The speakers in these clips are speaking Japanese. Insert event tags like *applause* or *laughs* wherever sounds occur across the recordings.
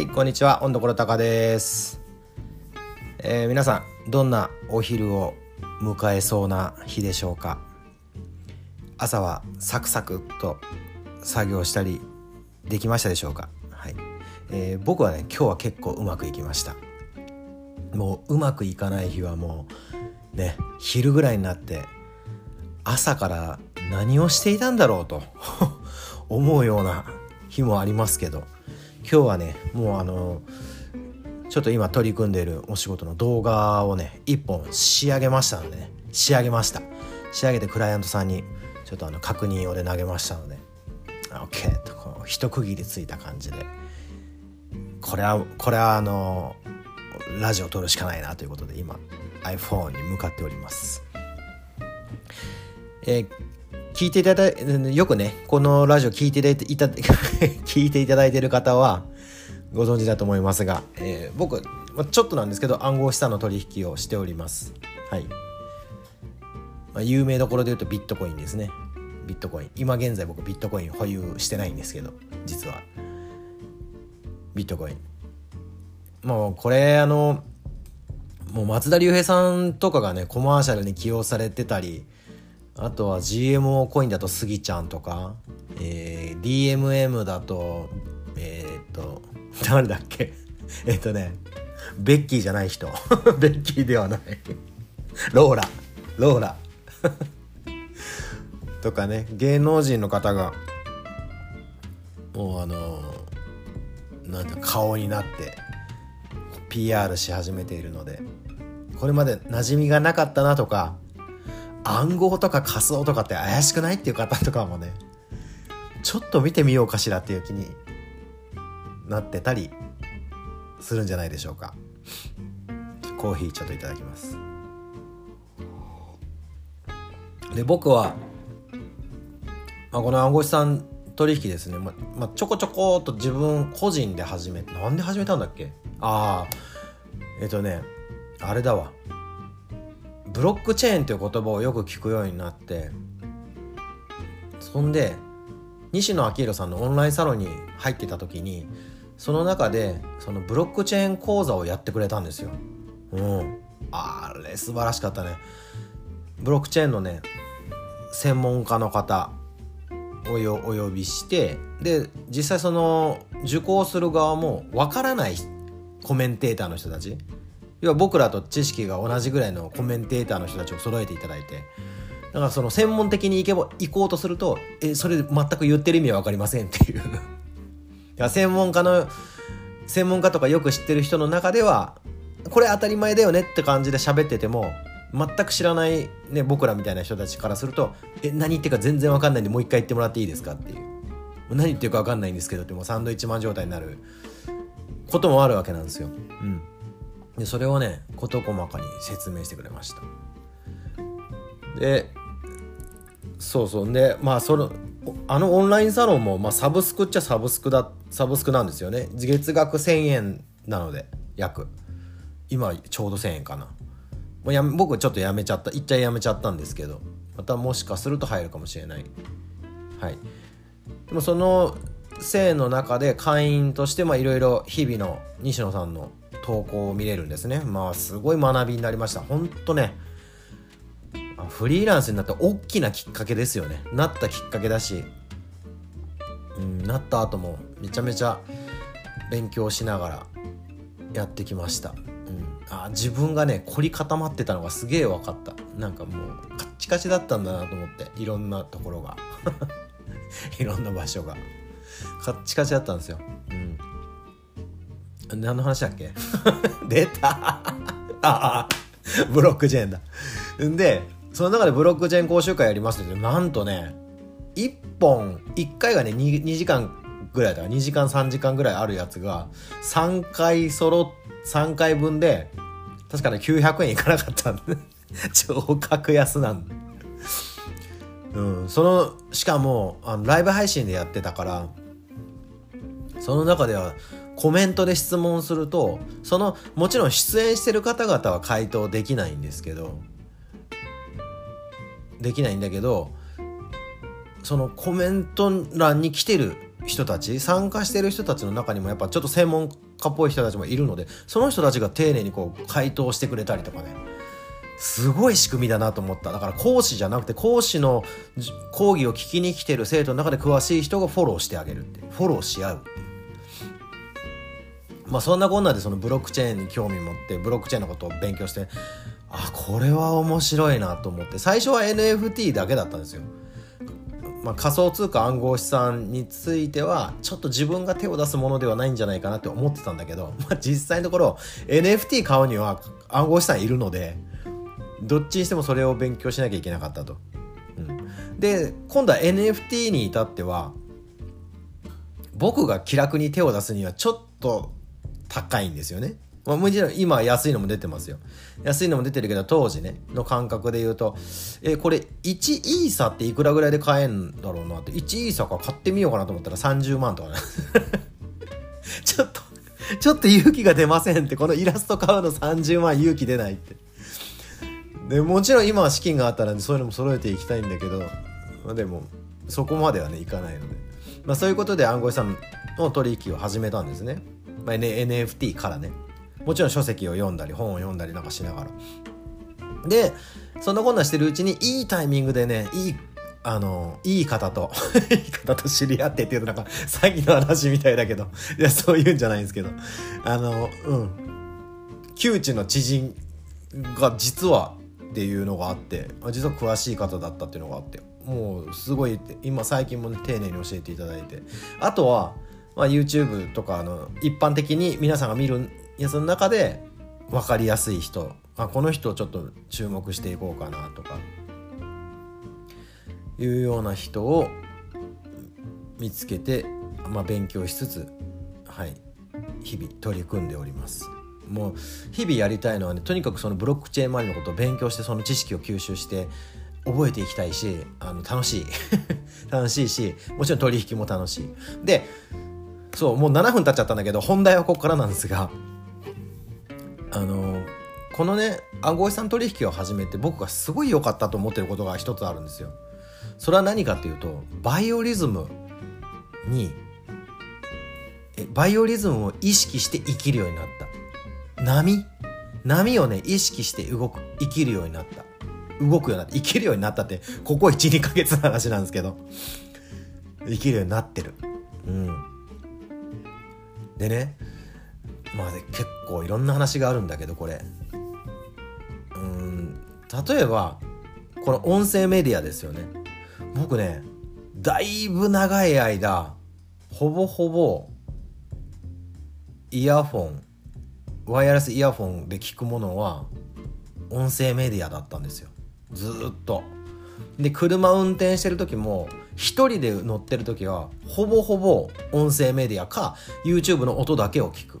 はい、こんにちは、温所高です。えー皆さん、どんなお昼を迎えそうな日でしょうか？朝はサクサクと作業したりできましたでしょうか？はい、えー僕はね、今日は結構うまくいきました。もううまくいかない日はもうね、昼ぐらいになって朝から何をしていたんだろうと *laughs* 思うような日もありますけど今日はねもうあのちょっと今取り組んでいるお仕事の動画をね一本仕上げましたのでね仕上げました。仕上げてクライアントさんにちょっとあの確認をで投げましたので。OK とこう一区切りついた感じで。これはこれはあのラジオを撮るしかないなということで今 iPhone に向かっております。えー聞いていただいよくねこのラジオ聞いていただいた *laughs* 聞いていただいている方はご存知だと思いますが、えー僕まちょっとなんですけど暗号資産の取引をしております。はい、まあ、有名どころで言うとビットコインですね。ビットコイン。今現在僕ビットコイン保有してないんですけど実は。ビットコイン。もうこれあのもう松田龍平さんとかがねコマーシャルに起用されてたりあとは GMO コインだとスギちゃんとか、えー DMM だとえーっと *laughs* 誰だっけ？*laughs* えっとねベッキーじゃない人。*laughs* ベッキーではない。ローラ。ローラ。とかね芸能人の方がもうあのなんて顔になって PR し始めているのでこれまで馴染みがなかったなとか暗号とか仮想とかって怪しくないっていう方とかもねちょっと見てみようかしらっていう気になってたりするんじゃないでしょうか。コーヒーちょっといただきます。で僕は、まあ、この暗号資産取引ですね、ままあ、ちょこちょこっと自分個人で始めなんで始めたんだっけ？ああえっとねあれだわ。ブロックチェーンという言葉をよく聞くようになってそんで西野昭弘さんのオンラインサロンに入ってた時にその中でそのブロックチェーン講座をやってくれたんですよ。うん、あれ素晴らしかったね。ブロックチェーンのね専門家の方をよお呼びしてで実際その受講する側もわからないコメンテーターの人たち要は僕らと知識が同じぐらいのコメンテーターの人たちを揃えていただいてだからその専門的に行けば行こうとするとえそれ全く言ってる意味は分かりませんっていうだから専門家の専門家とかよく知ってる人の中ではこれ当たり前だよねって感じで喋ってても全く知らない、ね、僕らみたいな人たちからすると「え何言ってか全然分かんないんでもう一回言ってもらっていいですか?」っていう「何言ってるか分かんないんですけど」ってもうサンドイッチマン状態になることもあるわけなんですよ。うんでそれをね事細かに説明してくれました。でそうそう。でまあそのあのオンラインサロンも、まあ、サブスクっちゃサブスクだサブスクなんですよね。月額1000円なので約。今ちょうど1000円かな。もうや僕ちょっとやめちゃった。一回やめちゃったんですけど。またもしかすると入るかもしれない。はい。でもその1000円の中で会員としていろいろ日々の西野さんの投稿を見れるんですね。まあすごい学びになりました。ほんとねフリーランスになった大きなきっかけですよね。なったきっかけだし、うん、なった後もめちゃめちゃ勉強しながらやってきました、うん、あ自分がね凝り固まってたのがすげえ分かった。なんかもうカッチカチだったんだなと思っていろんなところが。*laughs* いろんな場所が。カッチカチだったんですよ。何の話だっけ？*laughs* 出た。ああブロックチェーンだ。でその中でブロックチェーン講習会やりますって。なんとね1本1回がね 2, 2時間ぐらいだから2時間3時間ぐらいあるやつが3回揃3回分で確かね900円いかなかったんで *laughs* 超格安なんでうん、そのしかもあのライブ配信でやってたからその中ではコメントで質問するとそのもちろん出演してる方々は回答できないんですけどできないんだけどそのコメント欄に来てる人たち参加してる人たちの中にもやっぱちょっと専門家っぽい人たちもいるのでその人たちが丁寧にこう回答してくれたりとかね。すごい仕組みだなと思った。だから講師じゃなくて講師の講義を聞きに来てる生徒の中で詳しい人がフォローしてあげるって。フォローし合うっていう。まあそんなこんなでそのブロックチェーンに興味持ってブロックチェーンのことを勉強してあこれは面白いなと思って。最初は NFT だけだったんですよ。まあ、仮想通貨暗号資産についてはちょっと自分が手を出すものではないんじゃないかなって思ってたんだけど、まあ、実際のところ NFT 買うには暗号資産いるのでどっちにしてもそれを勉強しなきゃいけなかったと。うん、で今度は NFT に至っては僕が気楽に手を出すにはちょっと高いんですよね。まあ、もちろん今安いのも出てますよ。安いのも出てるけど当時ね、の感覚で言うと、え、これ1イーサっていくらぐらいで買えんだろうなって、1イーサか買ってみようかなと思ったら30万とかね。*laughs* ちょっと、ちょっと勇気が出ませんって、このイラスト買うの30万勇気出ないって。で、もちろん今は資金があったら、ね、そういうのも揃えていきたいんだけど、まあ、でも、そこまではね、いかないので。まあそういうことで暗号資産の取引を始めたんですね。まあ、NFT からね。もちろん書籍を読んだり本を読んだりなんかしながら。でそんなこんなしてるうちにいいタイミングでねいいあのいい方と *laughs* いい方と知り合ってっていうとなんか詐欺の話みたいだけどいやそういうんじゃないんですけど。あのうん。窮地の知人が実はっていうのがあって実は詳しい方だったっていうのがあってもうすごい今最近もね丁寧に教えていただいて。あとは、まあ、YouTube とかの一般的に皆さんが見るやその中で分かりやすい人まあこの人をちょっと注目していこうかなとかいうような人を見つけて、まあ、勉強しつつ、はい、日々取り組んでおります。もう日々やりたいのはねとにかくそのブロックチェーン周りのことを勉強してその知識を吸収して覚えていきたいしあの楽しい *laughs* 楽しいしもちろん取引も楽しいでそうもう7分経っちゃったんだけど本題はここからなんですがあのこのね暗号資産取引を始めて僕がすごい良かったと思ってることが一つあるんですよ。それは何かっていうとバイオリズムにえバイオリズムを意識して生きるようになった。波？波をね意識して動く生きるようになった。動くようになった。生きるようになったってここ12ヶ月の話なんですけど。生きるようになってる。うん。でねまあ、ね、結構いろんな話があるんだけどこれ。うん例えばこの音声メディアですよね。僕ねだいぶ長い間ほぼほぼイヤフォンワイヤレスイヤフォンで聞くものは音声メディアだったんですよ。ずっと。で車運転してる時も一人で乗ってる時はほぼほぼ音声メディアか YouTube の音だけを聞く。っ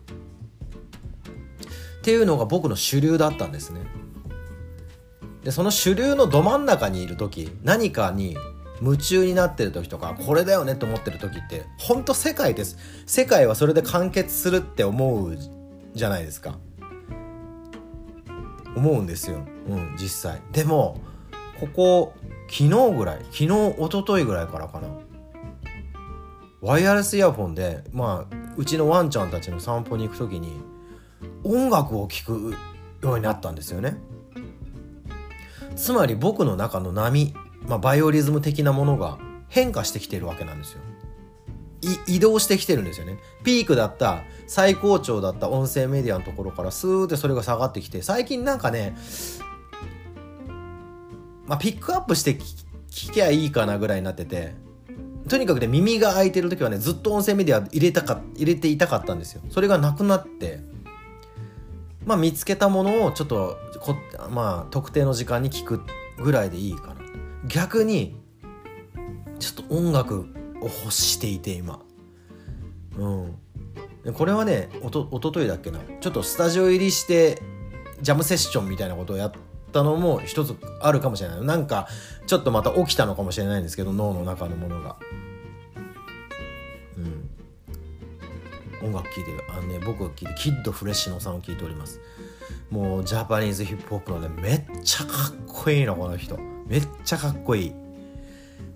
ていうのが僕の主流だったんですね。でその主流のど真ん中にいる時何かに夢中になってる時とかこれだよねと思ってる時って本当世界です。世界はそれで完結するって思うじゃないですか。思うんですよ、うん、実際。でもここ昨日ぐらい昨日一昨日ぐらいからかな。ワイヤレスイヤホンでまあうちのワンちゃんたちの散歩に行く時に音楽を聴くようになったんですよね。つまり僕の中の波、まあ、バイオリズム的なものが変化してきてるわけなんですよ。移動してきてるんですよね。ピークだった最高潮だった音声メディアのところからスーってそれが下がってきて最近なんかねまあピックアップして聞きゃいいかなぐらいになっててとにかくね耳が開いてる時はねずっと音声メディア入れたか入れていたかったんですよ。それがなくなってまあ、見つけたものをちょっとこ、まあ、特定の時間に聞くぐらいでいいかな。逆にちょっと音楽を欲していて今。うん。これはねおとおとといだっけな。ちょっとスタジオ入りしてジャムセッションみたいなことをやったのも一つあるかもしれない。なんかちょっとまた起きたのかもしれないんですけど脳の中のものが。音楽聴いてる。あのね僕が聴いてキッドフレッシュのさんを聴いております。もうジャパニーズヒップホップのねめっちゃかっこいいのこの人。めっちゃかっこいい。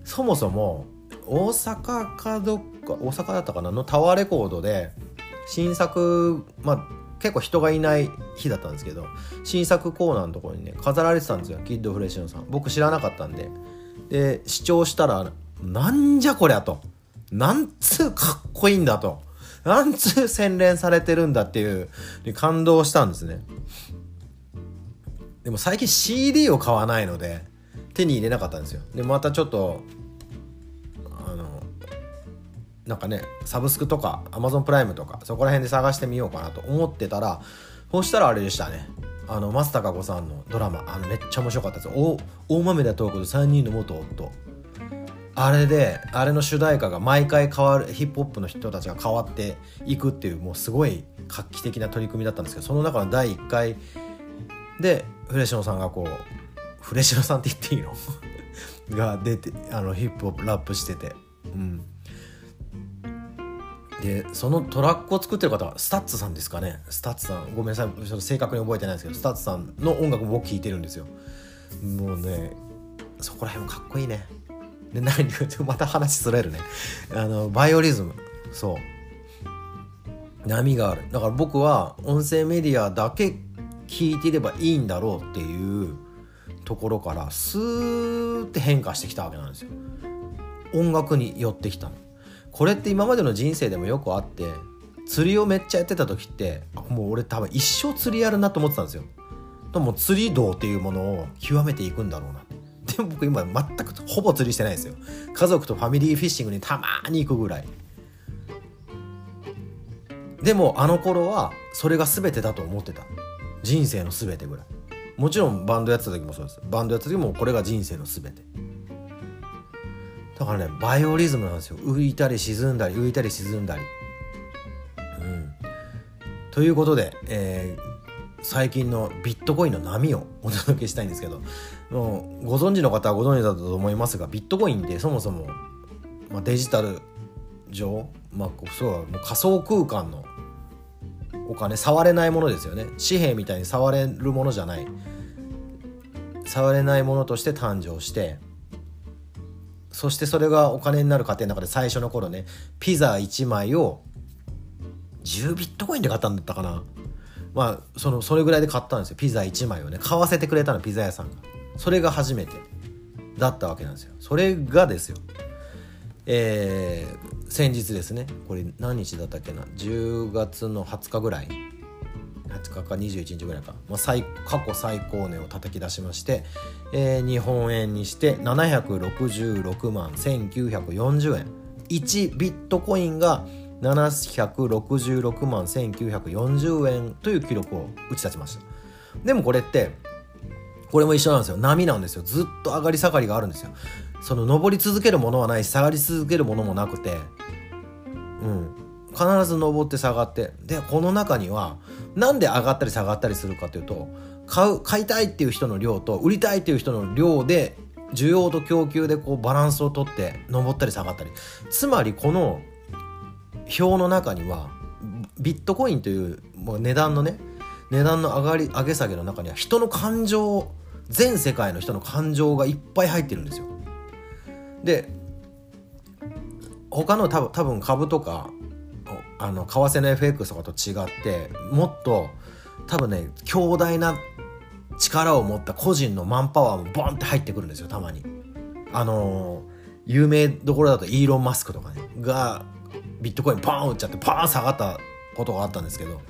そもそも大阪かどっか大阪だったかな？のタワーレコードで新作まあ結構人がいない日だったんですけど新作コーナーのところにね飾られてたんですよキッドフレッシュのさん。僕知らなかったんで。で視聴したらなんじゃこりゃと。なんつうかっこいいんだと。なんつう洗練されてるんだっていう。に感動したんですね。でも最近 CD を買わないので手に入れなかったんですよ。でまたちょっとなんかねサブスクとか Amazon プライムとかそこら辺で探してみようかなと思ってたらそしたらあれでしたね。あの松たか子さんのドラマあのめっちゃ面白かったです。よ大豆田トークと3人の元夫。あれであれの主題歌が毎回変わるヒップホップの人たちが変わっていくっていうもうすごい画期的な取り組みだったんですけどその中の第1回でフレッシュノさんがこうフレッシュノさんって言っていいの？*laughs* が出てあのヒップホップラップしてて。うん。でそのトラックを作ってる方は STUTS さんですかね？ STUTS さん。ごめんなさい。ちょっと正確に覚えてないですけど STUTS さんの音楽も僕聴いてるんですよ。もうねそこら辺もかっこいいね。で何また話それるね。あのバイオリズム。そう。波がある。だから僕は音声メディアだけ聞いていればいいんだろうっていうところからスーって変化してきたわけなんですよ。音楽に寄ってきたの。これって今までの人生でもよくあって釣りをめっちゃやってた時ってもう俺多分一生釣りやるなと思ってたんですよ。でも釣り道っていうものを極めていくんだろうな。でも僕今全くほぼ釣りしてないですよ。家族とファミリーフィッシングにたまに行くぐらい。でもあの頃はそれが全てだと思ってた。人生の全てぐらい。もちろんバンドやってた時もそうです。バンドやってた時もこれが人生の全て。だからねバイオリズムなんですよ。浮いたり沈んだり浮いたり沈んだり。うん。ということで、えー、最近のビットコインの波をお届けしたいんですけどもうご存知の方はご存知だと思いますがビットコインってそもそも、まあ、デジタル上、まあ、そうもう仮想空間のお金触れないものですよね。紙幣みたいに触れるものじゃない。触れないものとして誕生してそしてそれがお金になる過程の中で最初の頃ねピザ1枚を10ビットコインで買ったんだったかな。まあそのそれぐらいで買ったんですよ。ピザ1枚をね。買わせてくれたのピザ屋さんが。それが初めてだったわけなんですよ。それがですよ。えー、先日ですね。これ何日だったっけな。10月の20日ぐらい日か21日ぐらいか、まあ、最過去最高値を叩き出しまして、えー、日本円にして766万1940円。1ビットコインが766万1940円という記録を打ち立ちました。でもこれってこれも一緒なんですよ。波なんですよ。ずっと上がり下がりがあるんですよ。その上り続けるものはないし下がり続けるものもなくて。うん。必ず上って下がってでこの中にはなんで上がったり下がったりするかというと買う買いたいっていう人の量と売りたいっていう人の量で需要と供給でこうバランスをとって上ったり下がったりつまりこの表の中にはビットコインというもう値段のね値段の上がり上げ下げの中には人の感情全世界の人の感情がいっぱい入ってるんですよ。で他の多分多分株とかあの為替の FX とかと違ってもっと多分ね強大な力を持った個人のマンパワーもボンって入ってくるんですよたまに。あの有名どころだとイーロン・マスクとかねがビットコインバーン打っちゃってバーン下がったことがあったんですけど。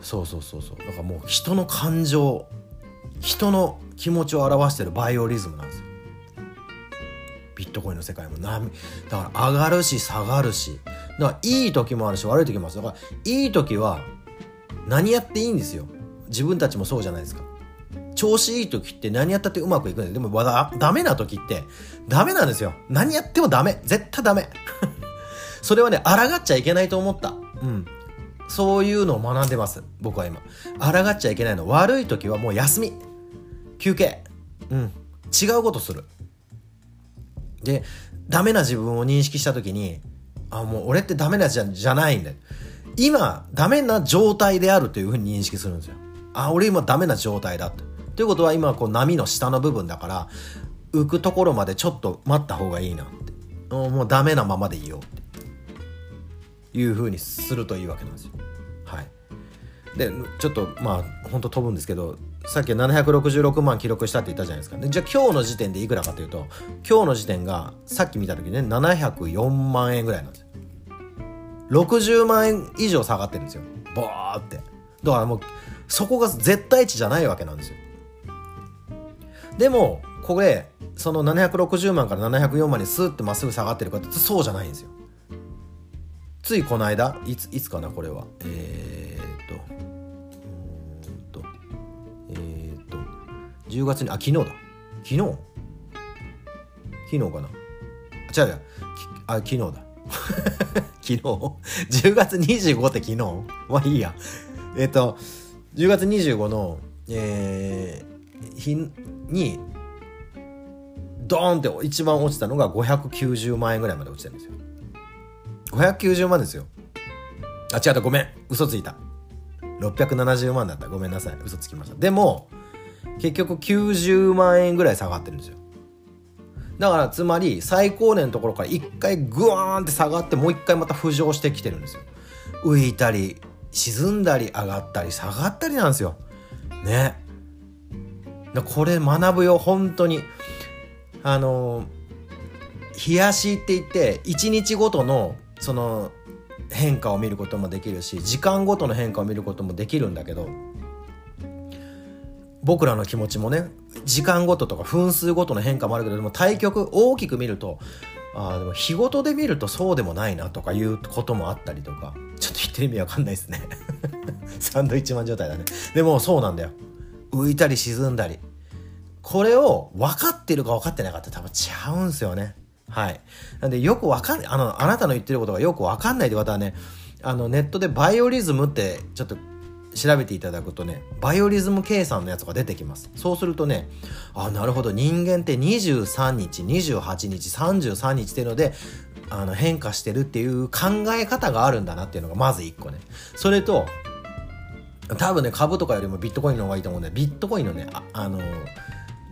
そうそうそうそう。だからもう人の感情人の気持ちを表してるバイオリズムなんですよ。ビットコインの世界も。波だから上がるし下がるしだからいい時もあるし悪い時もある。しだからいい時は何やっていいんですよ。自分たちもそうじゃないですか。調子いい時って何やったってうまくいくんですでもだダメな時ってダメなんですよ。何やってもダメ。絶対ダメ。*laughs* それはね抗っちゃいけないと思った。うん。そういうのを学んでます。僕は今。抗っちゃいけないの。悪い時はもう休み。休憩。うん。違うことする。でダメな自分を認識した時にあもう俺ってダメなじゃじゃないんだよ。今ダメな状態であるというふうに認識するんですよ。あ俺今ダメな状態だと。ということは今こう波の下の部分だから浮くところまでちょっと待った方がいいなって。もうダメなままでいいよって。いうふうにするといいわけなんですよ。はい、でちょっとまあ本当飛ぶんですけどさっき766万記録したって言ったじゃないですか。でじゃあ今日の時点でいくらかというと今日の時点がさっき見た時ね704万円ぐらいなんですよ。60万円以上下がってるんですよ。ボーって。だからもうそこが絶対値じゃないわけなんですよ。でもこれその760万から704万にスーッてまっすぐ下がってるかってそうじゃないんですよ。ついこの間いついつかなこれは。えー、10月にあ昨日だ。昨日？昨日かな？違うやあ昨日だ。*laughs* 昨日？10月25って昨日？*laughs* まあいいや。えっと10月25のえー、日にドーンって一番落ちたのが590万円ぐらいまで落ちてるんですよ。590万ですよ。あ違った。ごめん。嘘ついた。670万だった。ごめんなさい。嘘つきました。でも結局90万円ぐらい下がってるんですよ。だからつまり最高値のところから一回グワーンって下がってもう一回また浮上してきてるんですよ。浮いたり沈んだり上がったり下がったりなんですよ。ね。これ学ぶよ本当に。あの冷やしって言って1日ごとのその変化を見ることもできるし時間ごとの変化を見ることもできるんだけど僕らの気持ちもね時間ごととか分数ごとの変化もあるけどでも対局大きく見るとあでも日ごとで見るとそうでもないなとかいうこともあったりとかちょっと言ってる意味わかんないですね *laughs* サンドイッチマン状態だねでもそうなんだよ浮いたり沈んだりこれを分かってるか分かってなかって多分ちゃうんすよね。はい。なんでよく分かん、あの、あなたの言ってることがよく分かんないって方はね、あの、ネットでバイオリズムってちょっと調べていただくとね、バイオリズム計算のやつが出てきます。そうするとね、あ、なるほど、人間って23日、28日、33日っていうので、あの、変化してるっていう考え方があるんだなっていうのがまず1個ね。それと、多分ね、株とかよりもビットコインの方がいいと思うんで、ビットコインのね、あ、の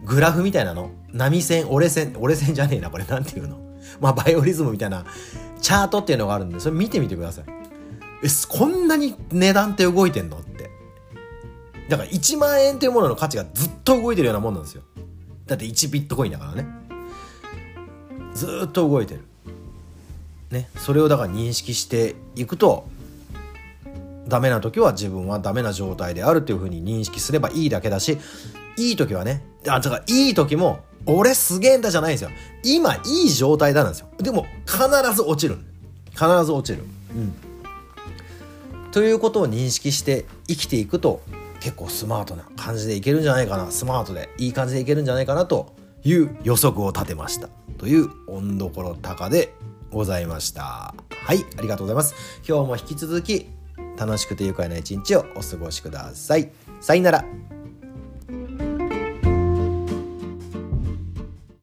グラフみたいなの波線、折れ線、折れ線じゃねえな、これなんていうの？まあ、バイオリズムみたいなチャートっていうのがあるんで、それ見てみてください。え、こんなに値段って動いてんの？だから1万円っていうものの価値がずっと動いてるようなもんなんですよ。だって1ビットコインだからね。ずっと動いてる。ね。それをだから認識していくと、ダメな時は自分はダメな状態であるっていうふうに認識すればいいだけだし、いい時はね、あ、だからいい時も、俺すげえんだじゃないんですよ。今いい状態だなんですよ。でも必ず落ちる。必ず落ちる。うん。ということを認識して生きていくと結構スマートな感じでいけるんじゃないかな。スマートでいい感じでいけるんじゃないかなという予測を立てました。という温どころ高でございました。はい、ありがとうございます。今日も引き続き楽しくて愉快な一日をお過ごしください。さよなら。